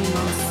Animals.